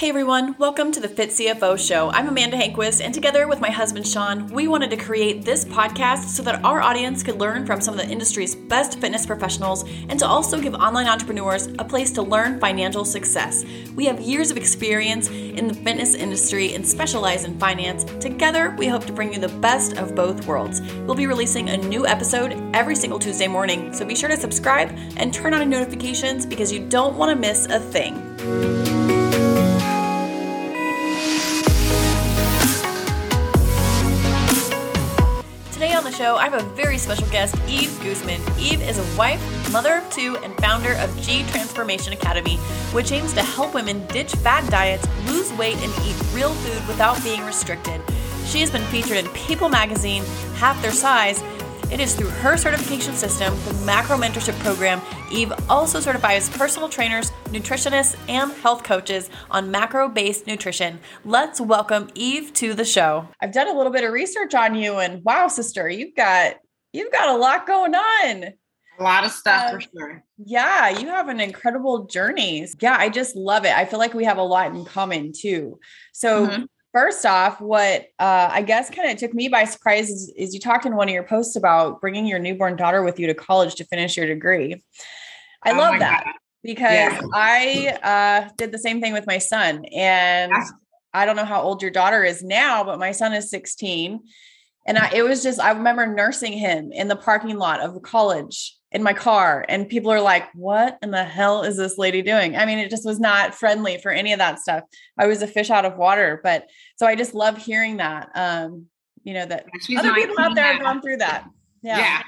Hey everyone, welcome to the Fit CFO Show. I'm Amanda Hanquist, and together with my husband Shawn, we wanted to create this podcast so that our audience could learn from some of the industry's best fitness professionals and to also give online entrepreneurs a place to learn financial success. We have years of experience in the fitness industry and specialize in finance. Together, we hope to bring you the best of both worlds. We'll be releasing a new episode every single Tuesday morning, so be sure to subscribe and turn on notifications because you don't want to miss a thing. Show, I have a very special guest, Eve Guzman. Eve is a wife, mother of two, and founder of G Transformation Academy, which aims to help women ditch fad diets, lose weight, and eat real food without being restricted. She has been featured in People magazine, Half Their Size, it is through her certification system, the Macro Mentorship Program. Eve also certifies personal trainers, nutritionists, and health coaches on macro based nutrition. Let's welcome Eve to the show. I've done a little bit of research on you, and wow, sister, you've got you've got a lot going on. A lot of stuff for sure. Yeah, you have an incredible journey. Yeah, I just love it. I feel like we have a lot in common too. So, mm-hmm. First off, what uh, I guess kind of took me by surprise is, is, you talked in one of your posts about bringing your newborn daughter with you to college to finish your degree. I oh love that God. because yeah. I uh, did the same thing with my son. And I don't know how old your daughter is now, but my son is 16. And I, it was just, I remember nursing him in the parking lot of college in my car and people are like what in the hell is this lady doing? I mean it just was not friendly for any of that stuff. I was a fish out of water but so i just love hearing that um you know that other people out there now. have gone through that. Yeah. yeah.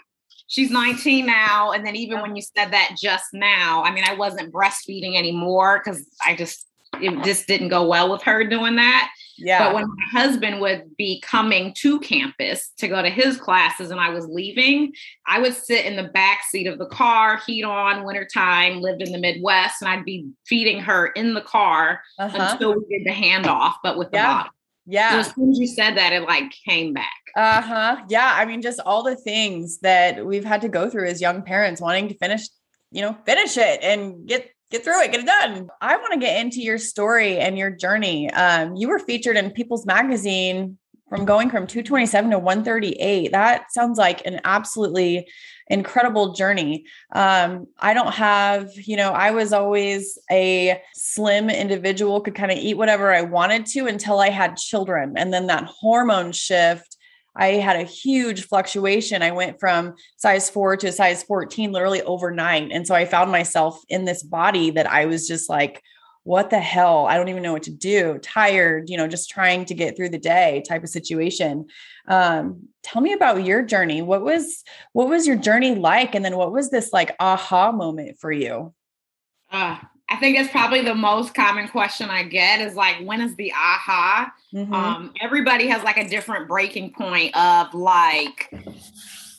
She's 19 now and then even when you said that just now i mean i wasn't breastfeeding anymore because i just it just didn't go well with her doing that yeah. But when my husband would be coming to campus to go to his classes and I was leaving, I would sit in the back seat of the car, heat on, wintertime, lived in the Midwest, and I'd be feeding her in the car uh-huh. until we did the handoff, but with the yeah. bottle. Yeah. So as soon as you said that, it like came back. Uh huh. Yeah. I mean, just all the things that we've had to go through as young parents wanting to finish, you know, finish it and get get through it, get it done. I want to get into your story and your journey. Um, you were featured in People's Magazine from going from 227 to 138. That sounds like an absolutely incredible journey. Um, I don't have, you know, I was always a slim individual, could kind of eat whatever I wanted to until I had children. And then that hormone shift I had a huge fluctuation. I went from size four to size 14 literally overnight. And so I found myself in this body that I was just like, what the hell? I don't even know what to do. Tired, you know, just trying to get through the day type of situation. Um, tell me about your journey. What was what was your journey like? And then what was this like aha moment for you? Uh, I think it's probably the most common question I get is like, when is the aha? Mm-hmm. Um, everybody has like a different breaking point of like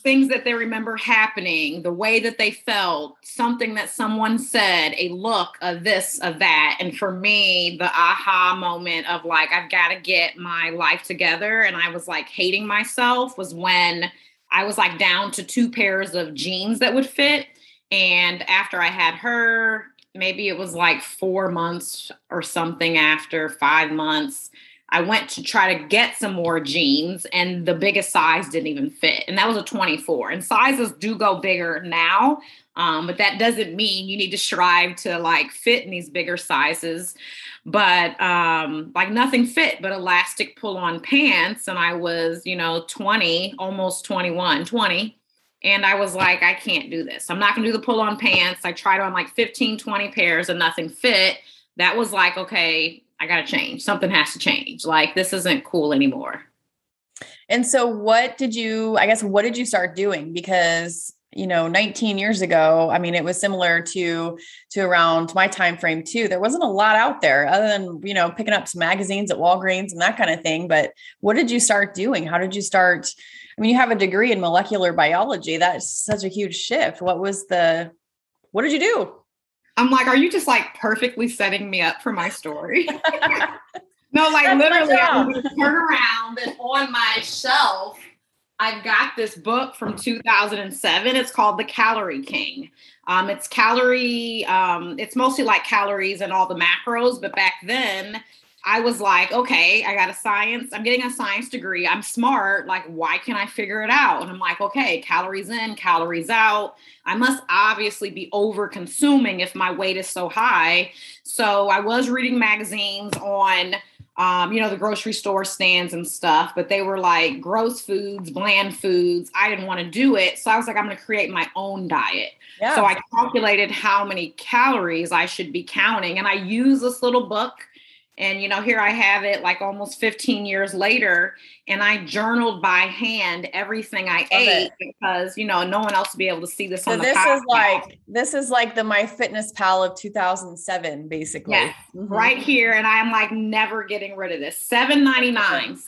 things that they remember happening, the way that they felt, something that someone said, a look, a this, a that. And for me, the aha moment of like, I've got to get my life together. And I was like hating myself was when I was like down to two pairs of jeans that would fit. And after I had her, maybe it was like four months or something after five months. I went to try to get some more jeans, and the biggest size didn't even fit. And that was a 24. And sizes do go bigger now, um, but that doesn't mean you need to strive to like fit in these bigger sizes. But um, like nothing fit but elastic pull on pants. And I was, you know, 20, almost 21, 20 and I was like, I can't do this. I'm not going to do the pull on pants. I tried on like 15, 20 pairs and nothing fit. That was like, okay, I got to change. Something has to change. Like, this isn't cool anymore. And so, what did you, I guess, what did you start doing? Because you know 19 years ago i mean it was similar to to around my time frame too there wasn't a lot out there other than you know picking up some magazines at walgreens and that kind of thing but what did you start doing how did you start I mean, you have a degree in molecular biology. That's such a huge shift. What was the, what did you do? I'm like, are you just like perfectly setting me up for my story? no, like That's literally, I would turn around and on my shelf, I've got this book from 2007. It's called The Calorie King. Um, it's calorie, um, it's mostly like calories and all the macros, but back then I was like, okay, I got a science, I'm getting a science degree. I'm smart. Like, why can't I figure it out? And I'm like, okay, calories in, calories out. I must obviously be over consuming if my weight is so high. So I was reading magazines on um, you know, the grocery store stands and stuff, but they were like gross foods, bland foods. I didn't want to do it. So I was like, I'm going to create my own diet. Yeah. So I calculated how many calories I should be counting. And I use this little book and, you know, here I have it like almost 15 years later. And I journaled by hand everything I Love ate it. because, you know, no one else would be able to see this so on the This podcast. is like, this is like the MyFitnessPal of 2007, basically. Yeah, mm-hmm. right here. And I'm like never getting rid of this. $7.99,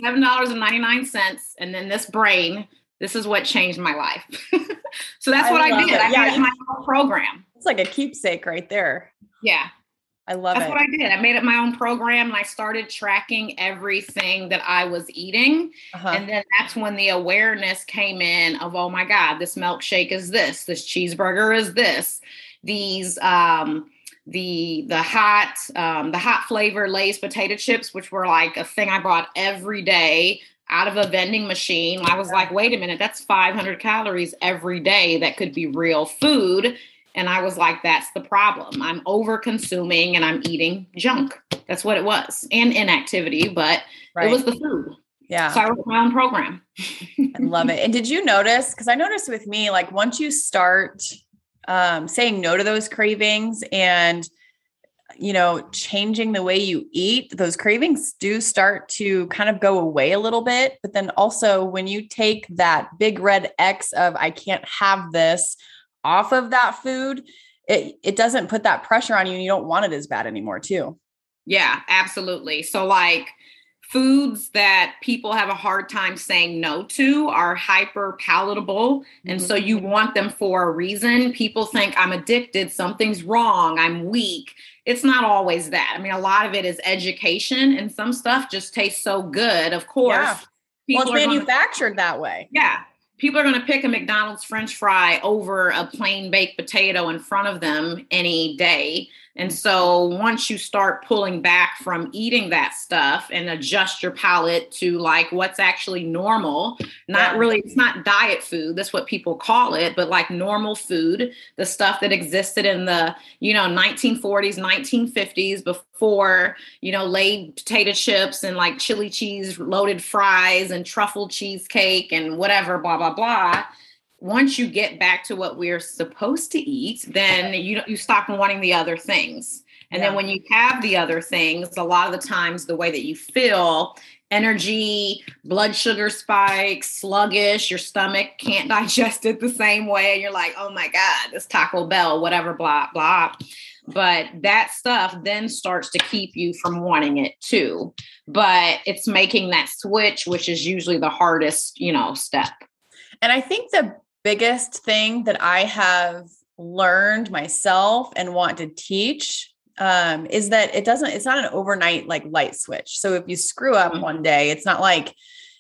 $7.99. And then this brain, this is what changed my life. so that's I what I did. It. I yeah, it my whole program. It's like a keepsake right there. Yeah. I love That's it. what I did. I made it my own program and I started tracking everything that I was eating. Uh-huh. And then that's when the awareness came in of, oh my God, this milkshake is this, this cheeseburger is this, these um the the hot um the hot flavor Lay's potato chips, which were like a thing I bought every day out of a vending machine. I was like, wait a minute, that's 500 calories every day that could be real food and I was like, that's the problem. I'm over consuming and I'm eating junk. That's what it was. And inactivity, but right. it was the food. Yeah. So I wrote my own program. I love it. And did you notice? Because I noticed with me, like once you start um, saying no to those cravings and you know changing the way you eat those cravings do start to kind of go away a little bit but then also when you take that big red x of i can't have this off of that food, it it doesn't put that pressure on you and you don't want it as bad anymore too. Yeah, absolutely. So like foods that people have a hard time saying no to are hyper palatable and mm-hmm. so you want them for a reason people think i'm addicted something's wrong i'm weak it's not always that i mean a lot of it is education and some stuff just tastes so good of course yeah. well it's manufactured gonna, that way yeah people are going to pick a McDonald's french fry over a plain baked potato in front of them any day. And so once you start pulling back from eating that stuff and adjust your palate to like what's actually normal, not really, it's not diet food, that's what people call it, but like normal food, the stuff that existed in the, you know, 1940s, 1950s before, you know, Lay's potato chips and like chili cheese loaded fries and truffle cheesecake and whatever, blah, blah, blah once you get back to what we're supposed to eat, then you you stop wanting the other things. And yeah. then when you have the other things, a lot of the times the way that you feel, energy, blood sugar spikes, sluggish, your stomach can't digest it the same way. and You're like, oh my God, this Taco Bell, whatever, blah, blah. But that stuff then starts to keep you from wanting it too. But it's making that switch, which is usually the hardest, you know, step. And I think the biggest thing that I have learned myself and want to teach um, is that it doesn't, it's not an overnight like light switch. So if you screw up mm-hmm. one day, it's not like,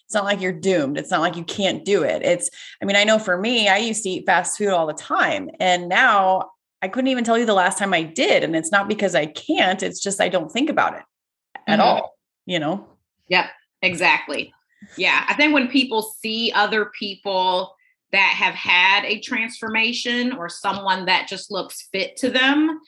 it's not like you're doomed. It's not like you can't do it. It's, I mean, I know for me, I used to eat fast food all the time. And now I couldn't even tell you the last time I did. And it's not because I can't, it's just I don't think about it at mm-hmm. all, you know? Yep, exactly. Yeah. I think when people see other people that have had a transformation or someone that just looks fit to them,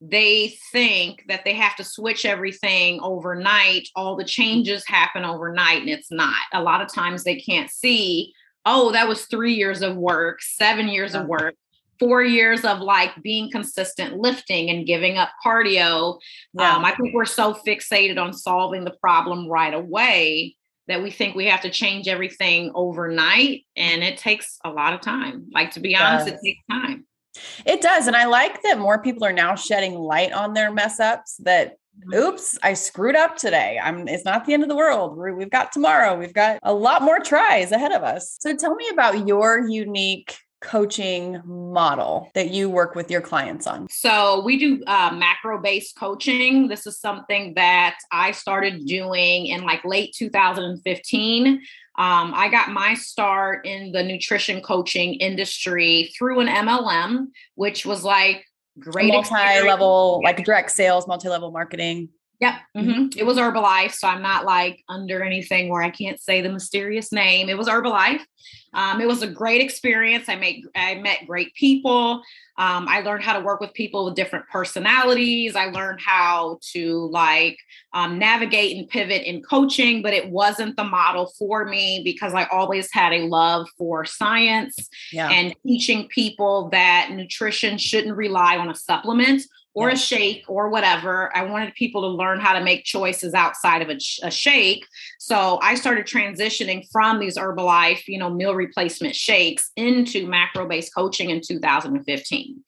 they think that they have to switch everything overnight. All the changes happen overnight, and it's not. A lot of times they can't see, oh, that was three years of work, seven years of work, four years of like being consistent lifting and giving up cardio. Yeah. Um, I think we're so fixated on solving the problem right away that we think we have to change everything overnight and it takes a lot of time. Like to be honest it takes time. It does and i like that more people are now shedding light on their mess ups that mm-hmm. oops i screwed up today. I'm it's not the end of the world. We have got tomorrow. We've got a lot more tries ahead of us. So tell me about your unique coaching model that you work with your clients on? So, we do uh, macro based coaching. This is something that I started doing in like late 2015. Um, I got my start in the nutrition coaching industry through an MLM, which was like great multi level, like direct sales, multi level marketing. Yep. Mm-hmm. mm-hmm. It was Herbalife. So I'm not like under anything where I can't say the mysterious name. It was Herbalife. Um, it was a great experience. I made I met great people. Um, I learned how to work with people with different personalities. I learned how to like um, navigate and pivot in coaching, but it wasn't the model for me because I always had a love for science yeah. and teaching people that nutrition shouldn't rely on a supplement or yeah. a shake or whatever. I wanted people to learn how to make choices outside of a, a, shake. So I started transitioning from these Herbalife, you know, meal replacement shakes into macro based coaching in 2015.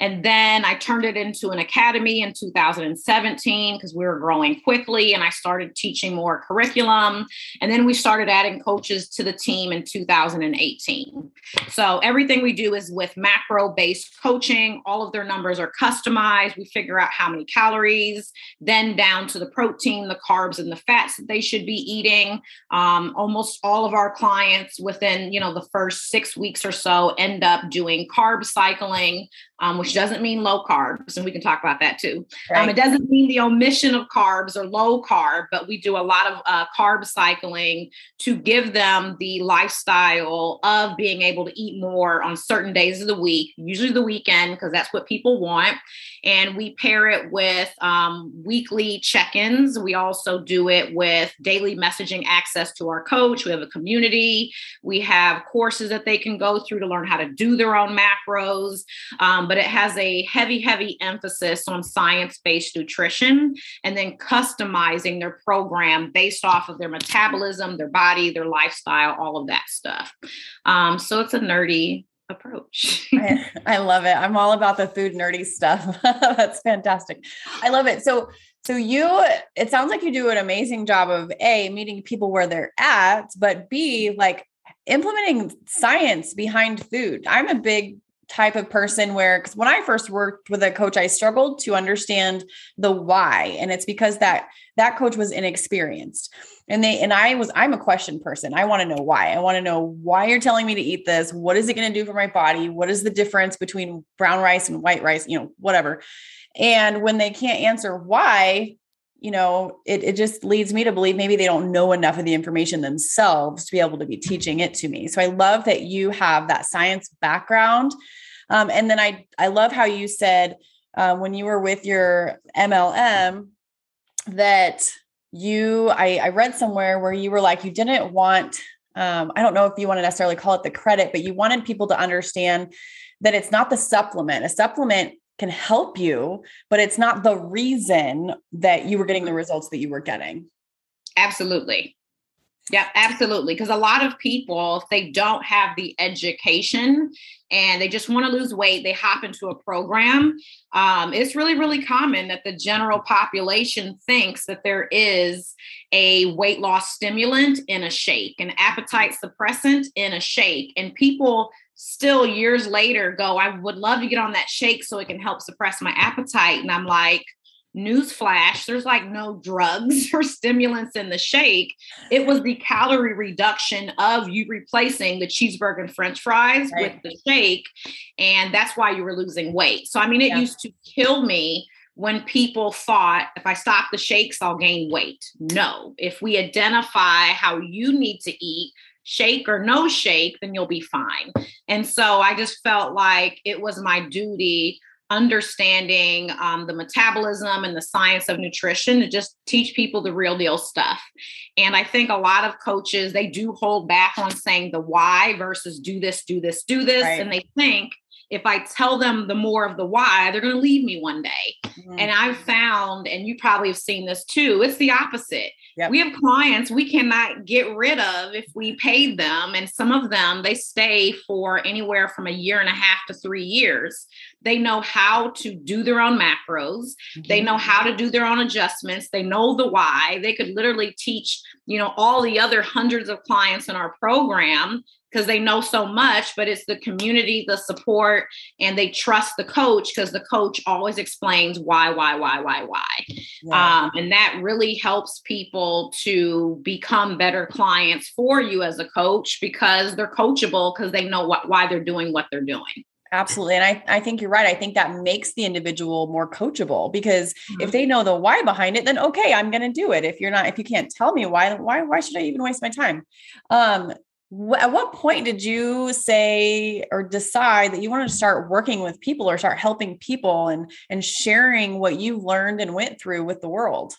And then I turned it into an academy in 2017 because we were growing quickly and I started teaching more curriculum. And then we started adding coaches to the team in 2018. So everything we do is with macro based coaching. All of their numbers are customized. We figure out how many calories, then down to the protein, the carbs, and the fats that they should be eating. Um, almost all of our clients within, you know, the first six weeks or so end up doing carb cycling, um, which doesn't mean low carbs, and we can talk about that too. Um, right. Um, it doesn't mean the omission of carbs or low carb, but we do a lot of uh, carb cycling to give them the lifestyle of being able to eat more on certain days of the week, usually the weekend, because that's what people want. And we pair it with um, weekly check ins. We also do it with daily messaging access to our coach. We have a community. We have courses that they can go through to learn how to do their own macros. Um, but it has a heavy, heavy emphasis on science based nutrition and then customizing their program based off of their metabolism, their body, their lifestyle, all of that stuff. Um, so it's a nerdy approach. I, I, love it. I'm all about the food nerdy stuff. That's fantastic. I love it. So so you it sounds like you do an amazing job of A meeting people where they're at, but B like implementing science behind food. I'm a big type of person where because when I first worked with a coach, I struggled to understand the why. And it's because that that coach was inexperienced. And they and I was I'm a question person. I want to know why. I want to know why you're telling me to eat this. What is it going to do for my body? What is the difference between brown rice and white rice? You know, whatever. And when they can't answer why, you know, it, it just leads me to believe maybe they don't know enough of the information themselves to be able to be teaching it to me. So I love that you have that science background um, and then I I love how you said uh, when you were with your MLM that you I, I read somewhere where you were like you didn't want um, I don't know if you want to necessarily call it the credit, but you wanted people to understand that it's not the supplement. A supplement can help you, but it's not the reason that you were getting the results that you were getting. Absolutely. Yeah, absolutely. Because a lot of people, if they don't have the education and they just want to lose weight, they hop into a program. Um, it's really, really common that the general population thinks that there is a weight loss stimulant in a shake, an appetite suppressant in a shake. And people still years later go, I would love to get on that shake so it can help suppress my appetite. And I'm like, newsflash there's like no drugs or stimulants in the shake. It was the calorie reduction of you replacing the cheeseburger and french fries right. with the shake and that's why you were losing weight. So i mean it yeah. used to kill me when people thought if i stop the shakes i'll gain weight. No. If we identify how you need to eat shake or no shake then you'll be fine. And so i just felt like it was my duty understanding um, the metabolism and the science of nutrition to just teach people the real deal stuff. And I think a lot of coaches, they do hold back on saying the why versus do this, do this, do this. Right. And they think if I tell them the more of the why, they're going to leave me one day. Mm-hmm. And I've found, and you probably have seen this too, it's the opposite. Yep. We have clients we cannot get rid of if we paid them. And some of them, they stay for anywhere from a year and a half to three years they know how to do their own macros mm-hmm. they know how to do their own adjustments they know the why they could literally teach you know all the other hundreds of clients in our program because they know so much, but it's the community, the support, and they trust the coach because the coach always explains why, why, why, why, why. Yeah. Um, and that really helps people to become better clients for you as a coach because they're coachable because they know what why they're doing what they're doing. Absolutely. And I, I think you're right. I think that makes the individual more coachable because mm-hmm. if they know the why behind it, then okay, I'm going to do it. If you're not, if you can't tell me why, why, why should I even waste my time? Um, at what point did you say or decide that you wanted to start working with people or start helping people and and sharing what you learned and went through with the world?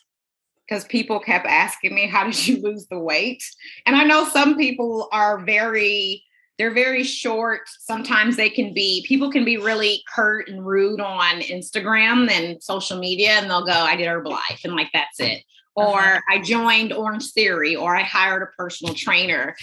Because people kept asking me how did you lose the weight? And i know some people are very they're very short. Sometimes they can be people can be really curt and rude on instagram and social media and they'll go i did herbalife and like that's it. Or uh-huh. i joined orange theory or i hired a personal trainer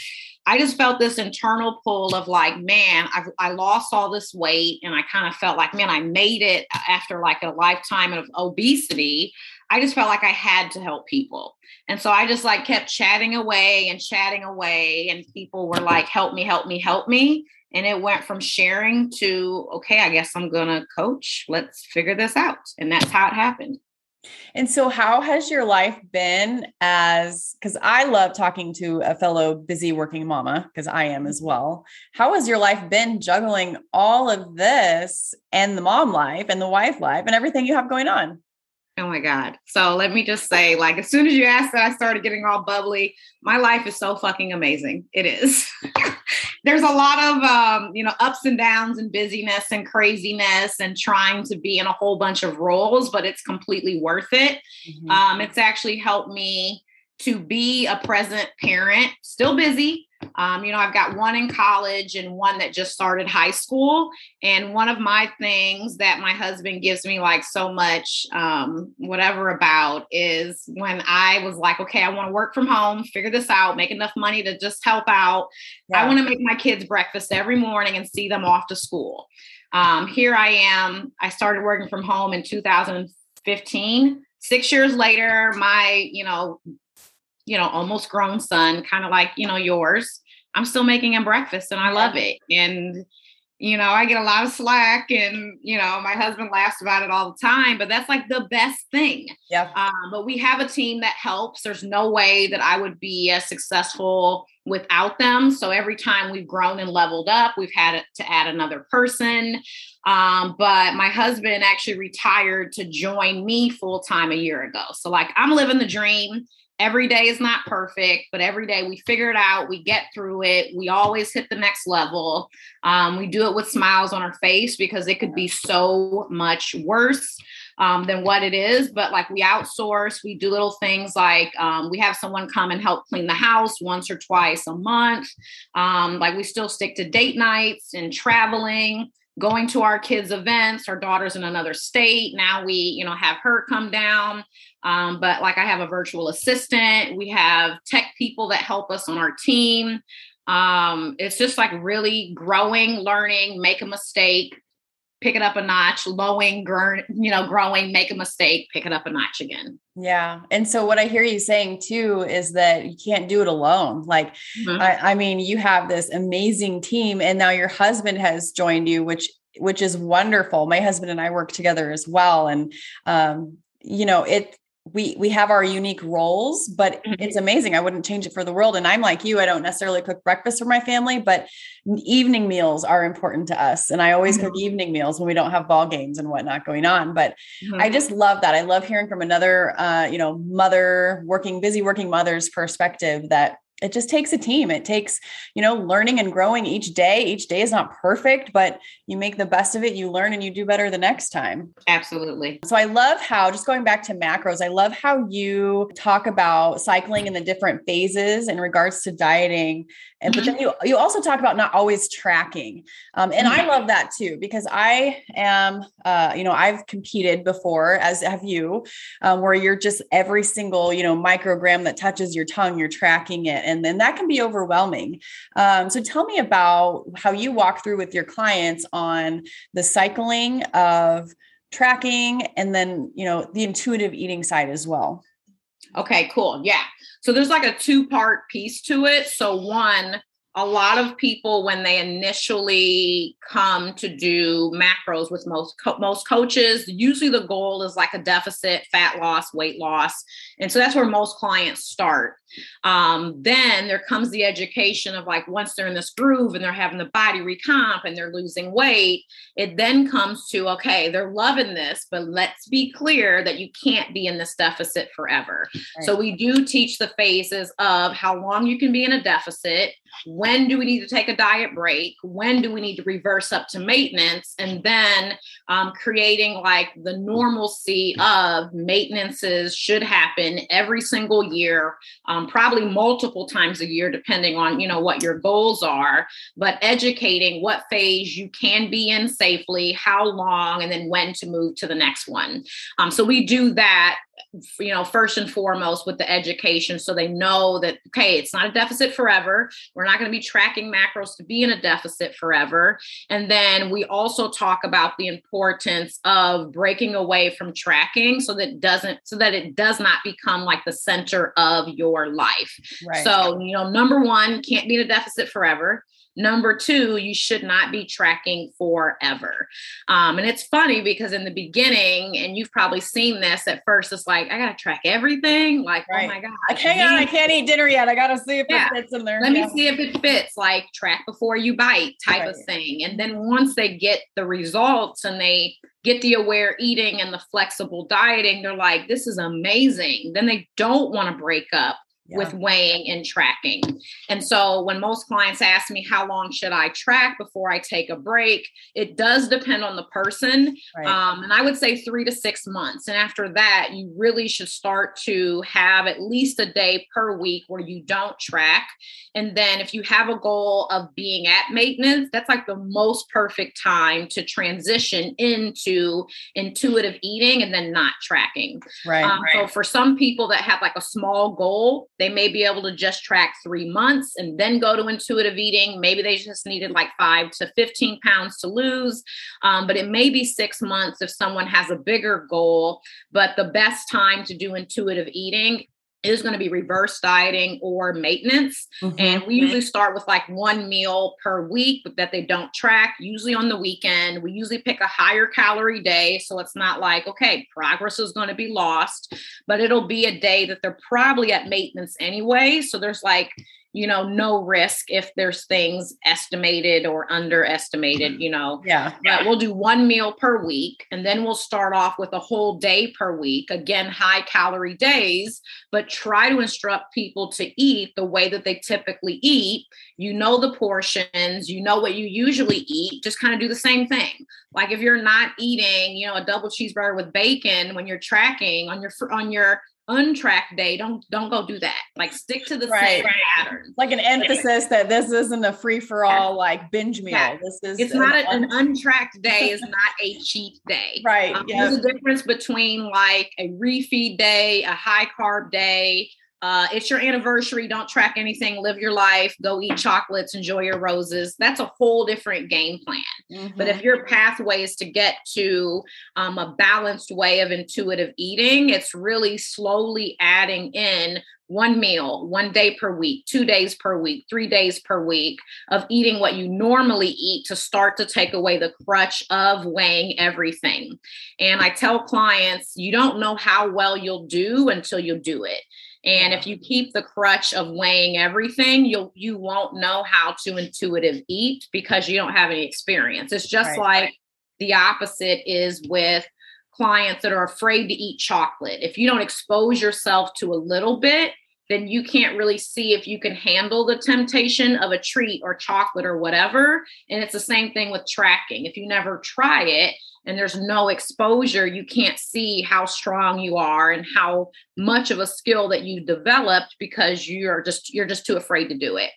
I just felt this internal pull of like, man, I've, I lost all this weight. And I kind of felt like, man, I made it after like a lifetime of obesity. I just felt like I had to help people. And so I just like kept chatting away and chatting away. And people were like, help me, help me, help me. And it went from sharing to, okay, I guess I'm going to coach. Let's figure this out. And that's how it happened. And so, how has your life been as because I love talking to a fellow busy working mama, because I am as mm-hmm. well. How has your life been juggling all of this and the mom life and the wife life and everything you have going on? Oh my God. So let me just say, like, as soon as you asked that, I started getting all bubbly. My life is so fucking amazing. It is. There's a lot of, um, you know, ups and downs and busyness and craziness and trying to be in a whole bunch of roles, but it's completely worth it. Mm-hmm. Um, it's actually helped me to be a present parent, still busy, um, you know, I've got one in college and one that just started high school. And one of my things that my husband gives me like so much, um, whatever about is when I was like, okay, I want to work from home, figure this out, make enough money to just help out. Yeah. I want to make my kids breakfast every morning and see them off to school. Um, here I am. I started working from home in 2015. Six years later, my, you know, you know, almost grown son, kind of like, you know, yours. I'm still making him breakfast and I love it. And, you know, I get a lot of slack and, you know, my husband laughs about it all the time, but that's like the best thing. Yeah. Um, but we have a team that helps. There's no way that I would be as successful without them. So every time we've grown and leveled up, we've had to add another person. Um, but my husband actually retired to join me full time a year ago. So, like, I'm living the dream every day is not perfect, but every day we figure it out, we get through it, we always hit the next level. Um, we do it with smiles on our face because it could be so much worse. Um, than what it is. But like we outsource, we do little things like um, we have someone come and help clean the house once or twice a month. Um, like we still stick to date nights and traveling going to our kids events our daughter's in another state. Now we you know have her come down. Um, but like i have a virtual assistant. We have tech people that help us on our team. Um, it's just like really growing learning make a mistake pick it up a notch, lowing, gr- you know, growing, make a mistake, pick it up a notch again. Yeah. And so what I hear you saying too is that you can't do it alone. Like, mm-hmm. I, I mean, you have this amazing team and now your husband has joined you, which which is wonderful. My husband and I work together as well. And um, you know, it we we have our unique roles but mm-hmm. it's amazing i wouldn't change it for the world and i'm like you i don't necessarily cook breakfast for my family but evening meals are important to us and i always mm-hmm. cook evening meals when we don't have ball games and whatnot going on but mm-hmm. i just love that i love hearing from another uh, you know mother working busy working mother's perspective that it just takes a team it takes you know learning and growing each day each day is not perfect but you make the best of it you learn and you do better the next time absolutely so i love how just going back to macros i love how you talk about cycling in the different phases in regards to dieting and but then mm-hmm. you you also talk about not always tracking um, and i mm-hmm. love that too because i am uh, you know i've competed before as have you um, where you're just every single you know microgram that touches your tongue you're tracking it and then that can be overwhelming. Um, so tell me about how you walk through with your clients on the cycling of tracking and then you know the intuitive eating side as well. Okay cool yeah. So there's like a two part piece to it. So one a lot of people when they initially come to do macros with most co- most coaches usually the goal is like a deficit fat loss weight loss and so that's where most clients start um, then there comes the education of like once they're in this groove and they're having the body recomp and they're losing weight it then comes to okay they're loving this but let's be clear that you can't be in this deficit forever right. so we do teach the phases of how long you can be in a deficit when do we need to take a diet break? When do we need to reverse up to maintenance? And then um, creating like the normalcy of maintenances should happen every single year um, probably multiple times a year depending on you know what your goals are but educating what phase you can be in safely how long and then when to move to the next one. Um, so we do that you know first and foremost with the education so they know that okay it's not a deficit forever. We're not going to be tracking macros to be in a deficit forever. And then we also talk about the importance of breaking away from tracking so that doesn't so that it does not become like the center of your life. Right. so you know number one can't be in a deficit forever Number two, you should not be tracking forever. Um, and it's funny because in the beginning, and you've probably seen this at first, it's like, I got to track everything. Like, oh right. oh my God. Like, hang on, I can't eat dinner yet. I got to see if yeah. it fits in there. Let me see if it fits, like track before you bite type right. of thing. And then once they get the results and they get the aware eating and the flexible dieting, they're like, this is amazing. Then they don't want to break up yeah. with weighing and tracking. And so when most clients ask me how long should I track before I take a break, it does depend on the person. Right. Um, and I would say three to six months. And after that, you really should start to have at least a day per week where you don't track. And then if you have a goal of being at maintenance, that's like the most perfect time to transition into intuitive eating and then not tracking. Right, um, right. So for some people that have like a small goal, they may be able to just track three months and then go to intuitive eating. Maybe they just needed like five to 15 pounds to lose. Um, but it may be six months if someone has a bigger goal. But the best time to do intuitive eating is going to be reverse dieting or maintenance. Mm-hmm. And we usually start with like one meal per week that they don't track, usually on the weekend. We usually pick a higher calorie day. So it's not like, okay, progress is going to be lost, but it'll be a day that they're probably at maintenance anyway. So there's like, you know, no risk if there's things estimated or underestimated, mm-hmm. you know. Yeah. But we'll do one meal per week and then we'll start off with a whole day per week. Again, high calorie days, but try to instruct people to eat the way that they typically eat. You know the portions, you know what you usually eat, just kind of do the same thing. Like if you're not eating, you know, a double cheeseburger with bacon when you're tracking on your on your untracked day, don't don't go do that. Like stick to the right. same pattern. Like an emphasis that this isn't a free for all like binge meal. Yeah. This is it's not an, an untracked day is not a cheat day. Right. Um, yep. There's a difference between like a refeed day, a high carb day, uh, it's your anniversary. Don't track anything. Live your life. Go eat chocolates. Enjoy your roses. That's a whole different game plan. Mm-hmm. But if mm-hmm. your pathway is to get to um, a balanced way of intuitive eating, it's really slowly adding in one meal, one day per week, two days per week, three days per week of eating what you normally eat to start to take away the crutch of weighing everything. And I tell clients, you don't know how well you'll do until you do it. And if you keep the crutch of weighing everything, you'll you won't know how to intuitive eat because you don't have any experience. It's just right, like the opposite is with clients that are afraid to eat chocolate. If you don't expose yourself to a little bit, then you can't really see if you can handle the temptation of a treat or chocolate or whatever. And it's the same thing with tracking. If you never try it, and there's no exposure, you can't see how strong you are and how much of a skill that you developed because you're just you're just too afraid to do it.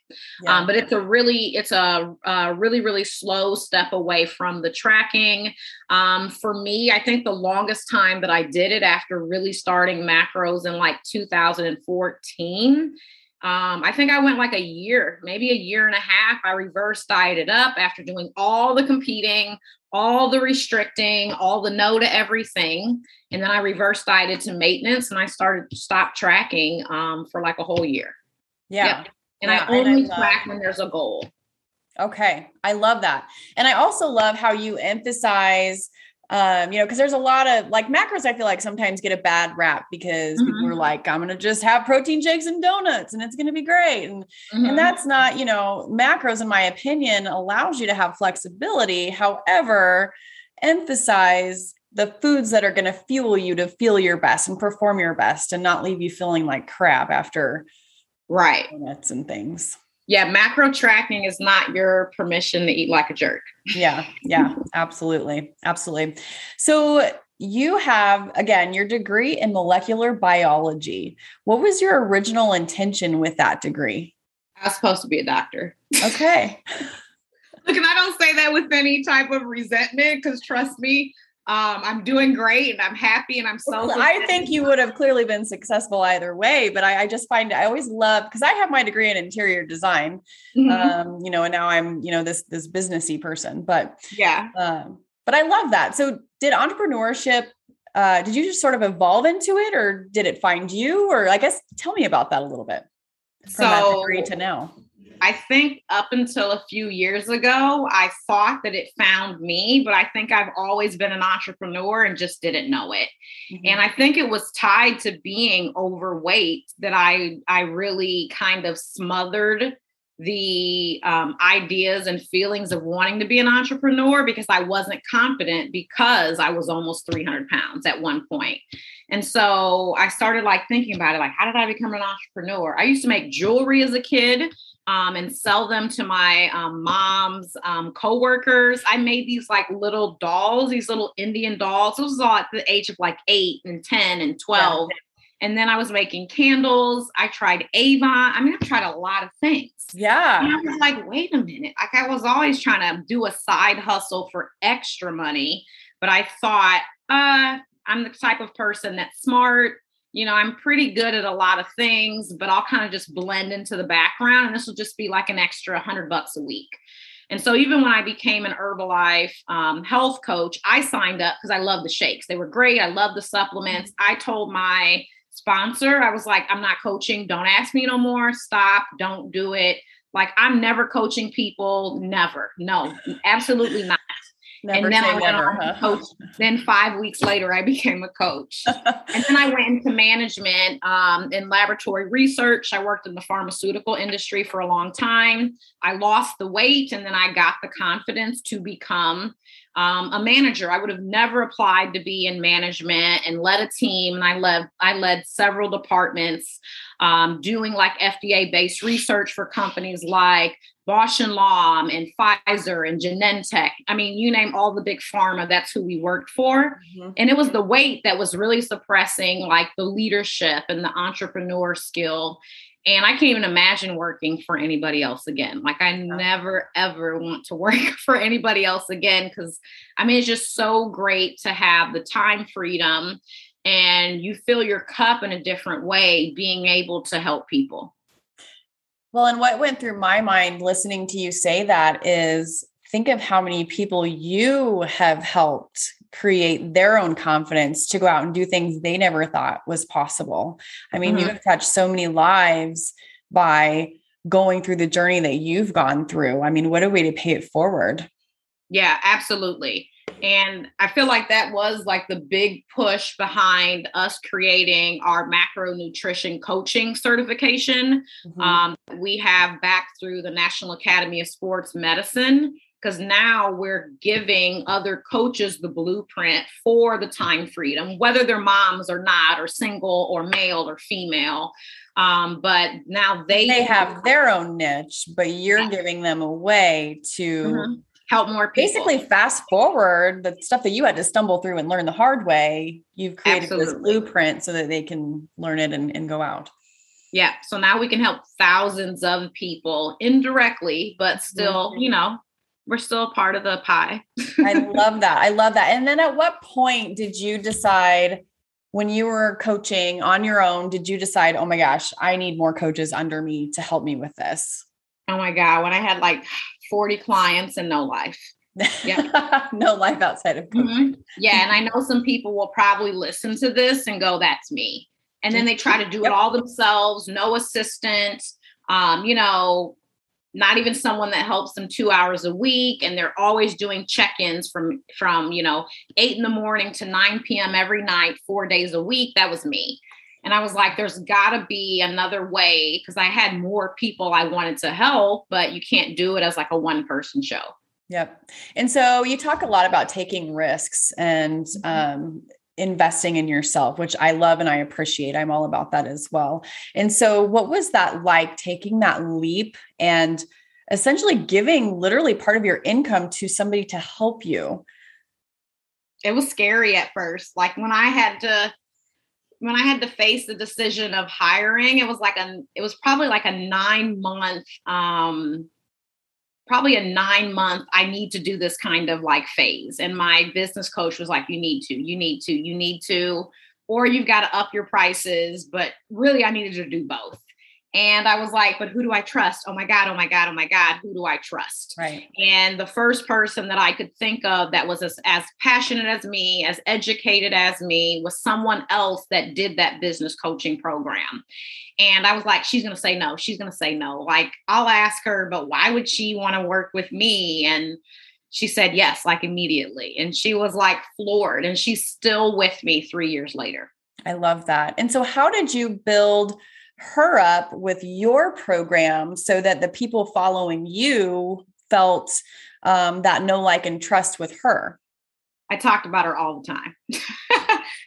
Yeah. Um, but it's a really it's a, a, really really slow step away from the tracking. Um, for me, I think the longest time that I did it after really starting macros in like 2014 Um, I think I went like a year, maybe a year and a half. I reverse dieted up after doing all the competing, all the restricting, all the no to everything. And then I reverse dieted to maintenance and I started to stop tracking um, for like a whole year. Yeah. yeah. And yeah, I only and I track when there's a goal. Okay. I love that. And I also love how you emphasize um, you know, because there's a lot of like macros, I feel like sometimes get a bad rap because mm-hmm. people are like, I'm gonna just have protein shakes and donuts and it's gonna be great. And mm-hmm. and that's not, you know, macros, in my opinion, allows you to have flexibility. However, emphasize the foods that are to fuel you to feel your best and perform your best and not leave you feeling like crap after right donuts and things yeah, macro tracking is not your permission to eat like a jerk. Yeah, yeah, absolutely. Absolutely. So you have again your degree in molecular biology. What was your original intention with that degree? I was supposed to be a doctor. Okay. Look, and I don't say that with any type of resentment because trust me, um, I'm doing great and I'm happy and I'm so. Well, I think you would have clearly been successful either way, but I, I just find I always love because I have my degree in interior design, mm-hmm. um, you know, and now I'm you know this this businessy person, but yeah, um, but I love that. So, did entrepreneurship? Uh, did you just sort of evolve into it, or did it find you? Or I guess tell me about that a little bit. From so, that degree to now. I think up until a few years ago, I thought that it found me, but I think I've always been an entrepreneur and just didn't know it. Mm-hmm. And I think it was tied to being overweight that I I really kind of smothered the um, ideas and feelings of wanting to be an entrepreneur because I wasn't confident because I was almost 300 pounds at one point. And so I started like thinking about it like, how did I become an entrepreneur? I used to make jewelry as a kid um, and sell them to my um, mom's um, coworkers. I made these like little dolls, these little Indian dolls. This was all at the age of like eight and 10 and 12. Yeah. And then I was making candles. I tried Avon. I mean, I tried a lot of things. Yeah. And I was like, wait a minute. Like I was always trying to do a side hustle for extra money. But I thought, uh, I'm the type of person that's smart you know, I'm pretty good at a lot of things, but I'll kind of just blend into the background. And this will just be like an extra hundred bucks a week. And so even when I became an Herbalife um, health coach, I signed up because I love the shakes. They were great. I love the supplements. I told my sponsor, I was like, I'm not coaching. Don't ask me no more. Stop. Don't do it. Like I'm never coaching people. Never. No, absolutely not. Never and then I went never, on huh? coach. Then five weeks later, I became a coach. and then I went into management um, in laboratory research. I worked in the pharmaceutical industry for a long time. I lost the weight and then I got the confidence to become um, a manager. I would have never applied to be in management and led a team. And I led I led several departments um, doing like FDA based research for companies like Bausch and Lomb and Pfizer and Genentech. I mean, you name all the big pharma, that's who we worked for. Mm-hmm. And it was the weight that was really suppressing like the leadership and the entrepreneur skill. And I can't even imagine working for anybody else again. Like I never ever want to work for anybody else again because I mean it's just so great to have the time freedom and you fill your cup in a different way being able to help people. Well, and what went through my mind listening to you say that is think of how many people you have helped create their own confidence to go out and do things they never thought was possible. I mean, mm-hmm. you have touched so many lives by going through the journey that you've gone through. I mean, what a way to pay it forward. Yeah, absolutely. And I feel like that was like the big push behind us creating our macronutrition coaching certification. Mm-hmm. Um, we have back through the National Academy of Sports Medicine because now we're giving other coaches the blueprint for the time freedom, whether they're moms or not, or single or male or female. Um, but now they they have their own niche, but you're yeah. giving them a way to. Mm-hmm help more people. Basically, fast forward the stuff that you had to stumble through and learn the hard way. You've created Absolutely. this blueprint so that they can learn it and, and go out. Yeah. So now we can help thousands of people indirectly, but still, mm-hmm. you know, we're still part of the pie. I love that. I love that. And then at what point did you decide when you were coaching on your own, did you decide, oh my gosh, I need more coaches under me to help me with this? Oh my God. When I had like 40 clients and no life. Yeah. no life outside of. Mm-hmm. Yeah. And I know some people will probably listen to this and go, that's me. And then they try to do yep. it all themselves, no assistant, um, you know, not even someone that helps them two hours a week and they're always doing check-ins from from you know eight in the morning to 9 p.m every night four days a week that was me and i was like there's got to be another way because i had more people i wanted to help but you can't do it as like a one person show yep and so you talk a lot about taking risks and mm-hmm. um, investing in yourself, which I love and I appreciate. I'm all about that as well. And so, what was that like taking that leap and essentially giving literally part of your income to somebody to help you? It was scary at first. Like when I had to when I had to face the decision of hiring, it was like a it was probably like a 9 month um probably a nine month i need to do this kind of like phase. And my business coach was like you need to you need to you need to or you've got to up your prices but really i needed to do both and I was like, but who do I trust? Oh my God, oh my God, oh my God, who do I trust? Right. And the first person that I could think of that was as, as passionate as me, as educated as me, was someone else that did that business coaching program. And I was like, she's going to say no. She's going to say no. Like, I'll ask her, but why would she want to work with me? And she said yes, like immediately. And she was like floored. And she's still with me three years later. I love that. And so, how did you build? Her up with your program so that the people following you felt um, that no like and trust with her I talked about her all the time.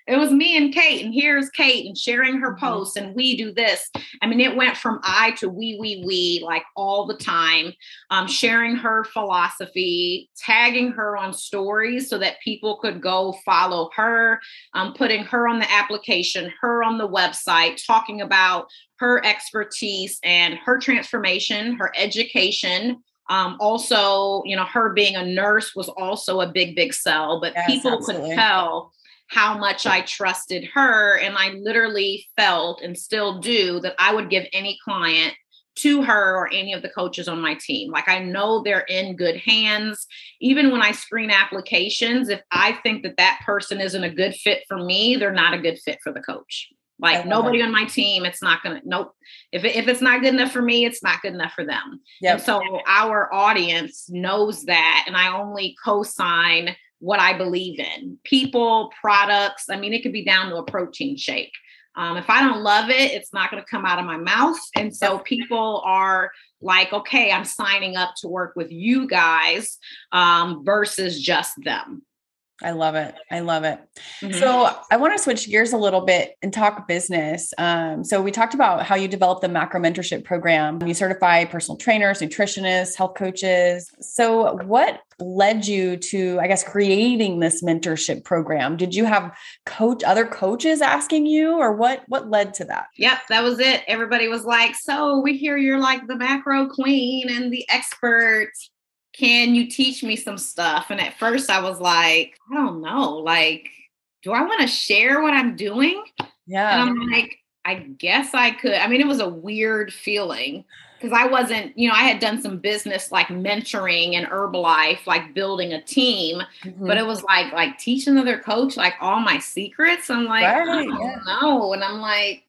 it was me and Kate, and here's Kate, and sharing her mm-hmm. posts, and we do this. I mean, it went from I to we, we, we, like all the time. Um, sharing her philosophy, tagging her on stories so that people could go follow her, um, putting her on the application, her on the website, talking about her expertise and her transformation, her education, um, also, you know, her being a nurse was also a big, big sell, but yes, people absolutely. could tell how much I trusted her. And I literally felt and still do that I would give any client to her or any of the coaches on my team. Like I know they're in good hands. Even when I screen applications, if I think that that person isn't a good fit for me, they're not a good fit for the coach. Like nobody on my team, it's not gonna. Nope. If it, if it's not good enough for me, it's not good enough for them. Yep. And so our audience knows that, and I only co-sign what I believe in. People, products. I mean, it could be down to a protein shake. Um, if I don't love it, it's not going to come out of my mouth. And so people are like, okay, I'm signing up to work with you guys um, versus just them. I love it. I love it. Mm-hmm. So I want to switch gears a little bit and talk business. Um, so we talked about how you developed the macro mentorship program. You certify personal trainers, nutritionists, health coaches. So what led you to, I guess, creating this mentorship program? Did you have coach other coaches asking you, or what? What led to that? Yep, that was it. Everybody was like, "So we hear you're like the macro queen and the expert." Can you teach me some stuff? And at first I was like, I don't know, like, do I want to share what I'm doing? Yeah. And I'm like, I guess I could. I mean, it was a weird feeling because I wasn't, you know, I had done some business like mentoring and Herbalife, like building a team, mm-hmm. but it was like like teach another coach like all my secrets. I'm like, right, I don't yeah. know. And I'm like,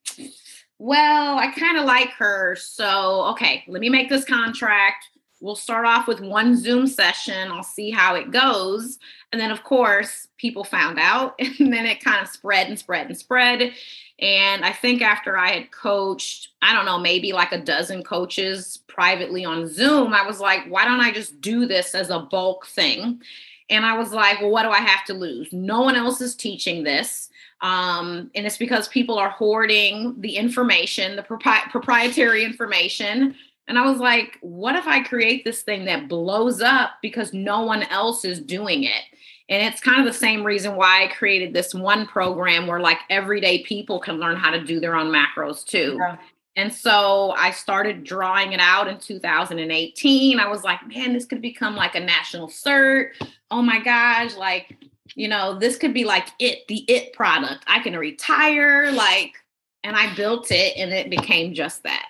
well, I kind of like her. So okay, let me make this contract we'll start off with one Zoom session. I'll see how it goes. And then, of course, people found out, and then it kind of spread and spread and spread. And I think after I had coached, I don't know, maybe like a dozen coaches privately on Zoom, I was like, why don't I just do this as a bulk thing? And I was like, well, what do I have to lose? No one else is teaching this. Um, and it's because people are hoarding the information, the propri- proprietary information and I was like, what if I create this thing that blows up because no one else is doing it? And it's kind of the same reason why I created this one program where like everyday people can learn how to do their own macros too. Yeah. And so I started drawing it out in 2018. I was like, man, this could become like a national cert. Oh my gosh, like you know, this could be like it, the it product. I can retire, like, and I built it and it became just that.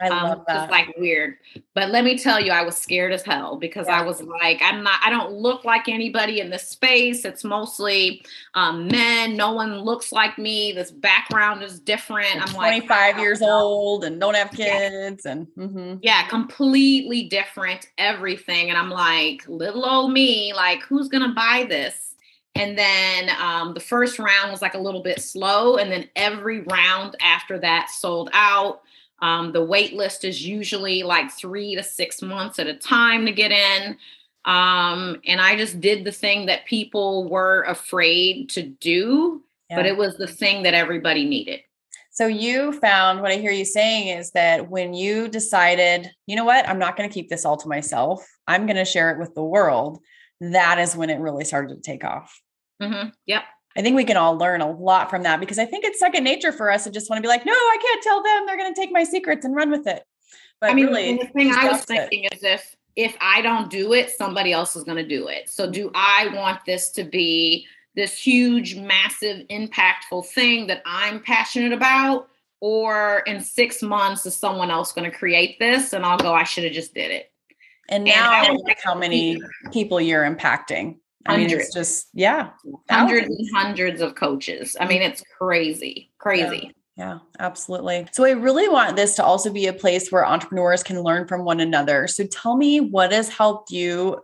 I um, that. It's like weird. But let me tell you, I was scared as hell because yeah. I was like, I'm not, I don't look like anybody in this space. It's mostly um, men. No one looks like me. This background is different. I'm, I'm 25 like, years old and don't have kids. Yeah. And mm-hmm. yeah, completely different everything. And I'm like, little old me, like, who's going to buy this? And then um, the first round was like a little bit slow. And then every round after that sold out. Um, the wait list is usually like three to six months at a time to get in. Um, and I just did the thing that people were afraid to do, yeah. but it was the thing that everybody needed. So you found what I hear you saying is that when you decided, you know what, I'm not going to keep this all to myself, I'm going to share it with the world. That is when it really started to take off. Mm-hmm. Yep. I think we can all learn a lot from that because I think it's second nature for us to just want to be like, no, I can't tell them. They're going to take my secrets and run with it. But I mean, really, the thing I was thinking it. is if if I don't do it, somebody else is going to do it. So do I want this to be this huge, massive, impactful thing that I'm passionate about? Or in six months, is someone else going to create this? And I'll go, I should have just did it. And now, and how many people you're impacting. I mean, it's just, yeah. Hundreds and hundreds of coaches. I mean, it's crazy, crazy. Yeah. yeah. absolutely. So I really want this to also be a place where entrepreneurs can learn from one another. So tell me what has helped you.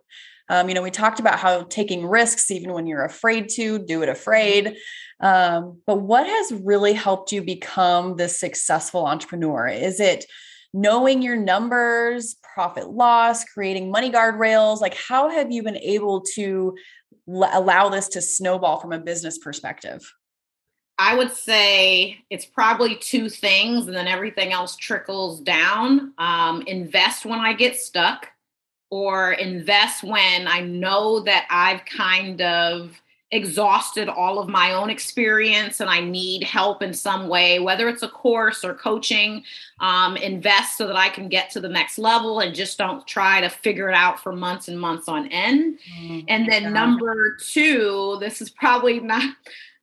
Um, you know, we talked about how taking risks, even when you're afraid to, do it afraid. Um, but what has really helped you become this successful entrepreneur? Is it knowing your numbers, profit loss, creating money guardrails? Like, how have you been able to l- allow this to snowball from a business perspective? I would say it's probably two things, and then everything else trickles down. Um, invest when I get stuck, or invest when I know that I've kind of exhausted all of my own experience and I need help in some way, whether it's a course or coaching, um, invest so that I can get to the next level and just don't try to figure it out for months and months on end. Mm-hmm. And then number two, this is probably not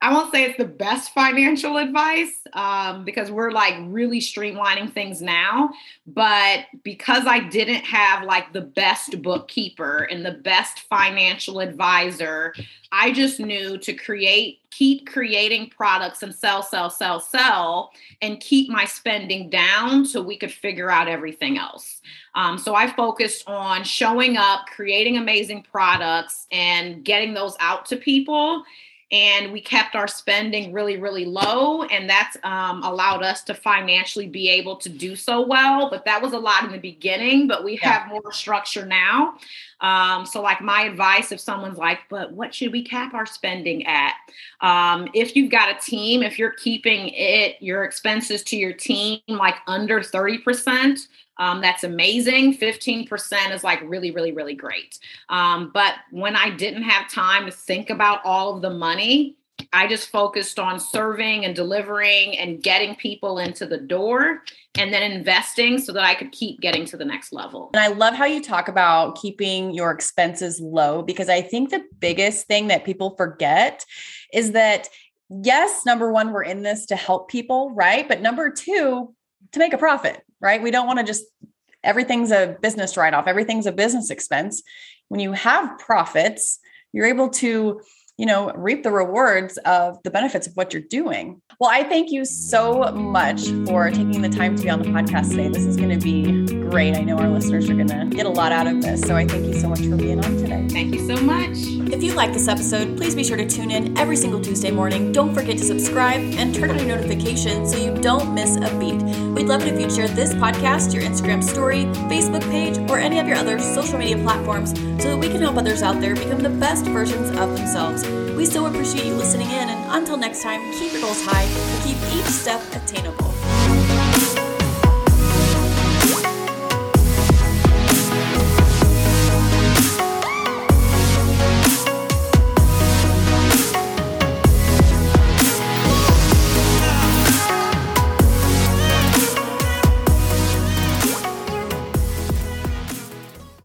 I won't say it's the best financial advice um, because we're like really streamlining things now. But because I didn't have like the best bookkeeper and the best financial advisor, I just knew to create, keep creating products and sell, sell, sell, sell, and keep my spending down so we could figure out everything else. Um, so I focused on showing up, creating amazing products, and getting those out to people and we kept our spending really really low and that's um, allowed us to financially be able to do so well but that was a lot in the beginning but we yeah. have more structure now um, so like my advice if someone's like but what should we cap our spending at um, if you've got a team if you're keeping it your expenses to your team like under 30% um, that's amazing. 15% is like really, really, really great. Um, but when I didn't have time to think about all of the money, I just focused on serving and delivering and getting people into the door and then investing so that I could keep getting to the next level. And I love how you talk about keeping your expenses low because I think the biggest thing that people forget is that yes, number one, we're in this to help people, right? But number two, to make a profit right? We don't want to just everything's a business write off, everything's a business expense. When you have profits, you're able to you know, reap the rewards of the benefits of what you're doing. Well, I thank you so much for taking the time to be on the podcast today. This is going to be great. I know our listeners are going to get a lot out of this. So I thank you so much for being on today. Thank you so much. If you like this episode, please be sure to tune in every single Tuesday morning. Don't forget to subscribe and turn on your notifications so you don't miss a beat. We'd love it if you'd share this podcast, your Instagram story, Facebook page, or any of your other social media platforms so that we can help others out there become the best versions of themselves. We so appreciate you listening in, and until next time, keep your goals high and keep each step attainable.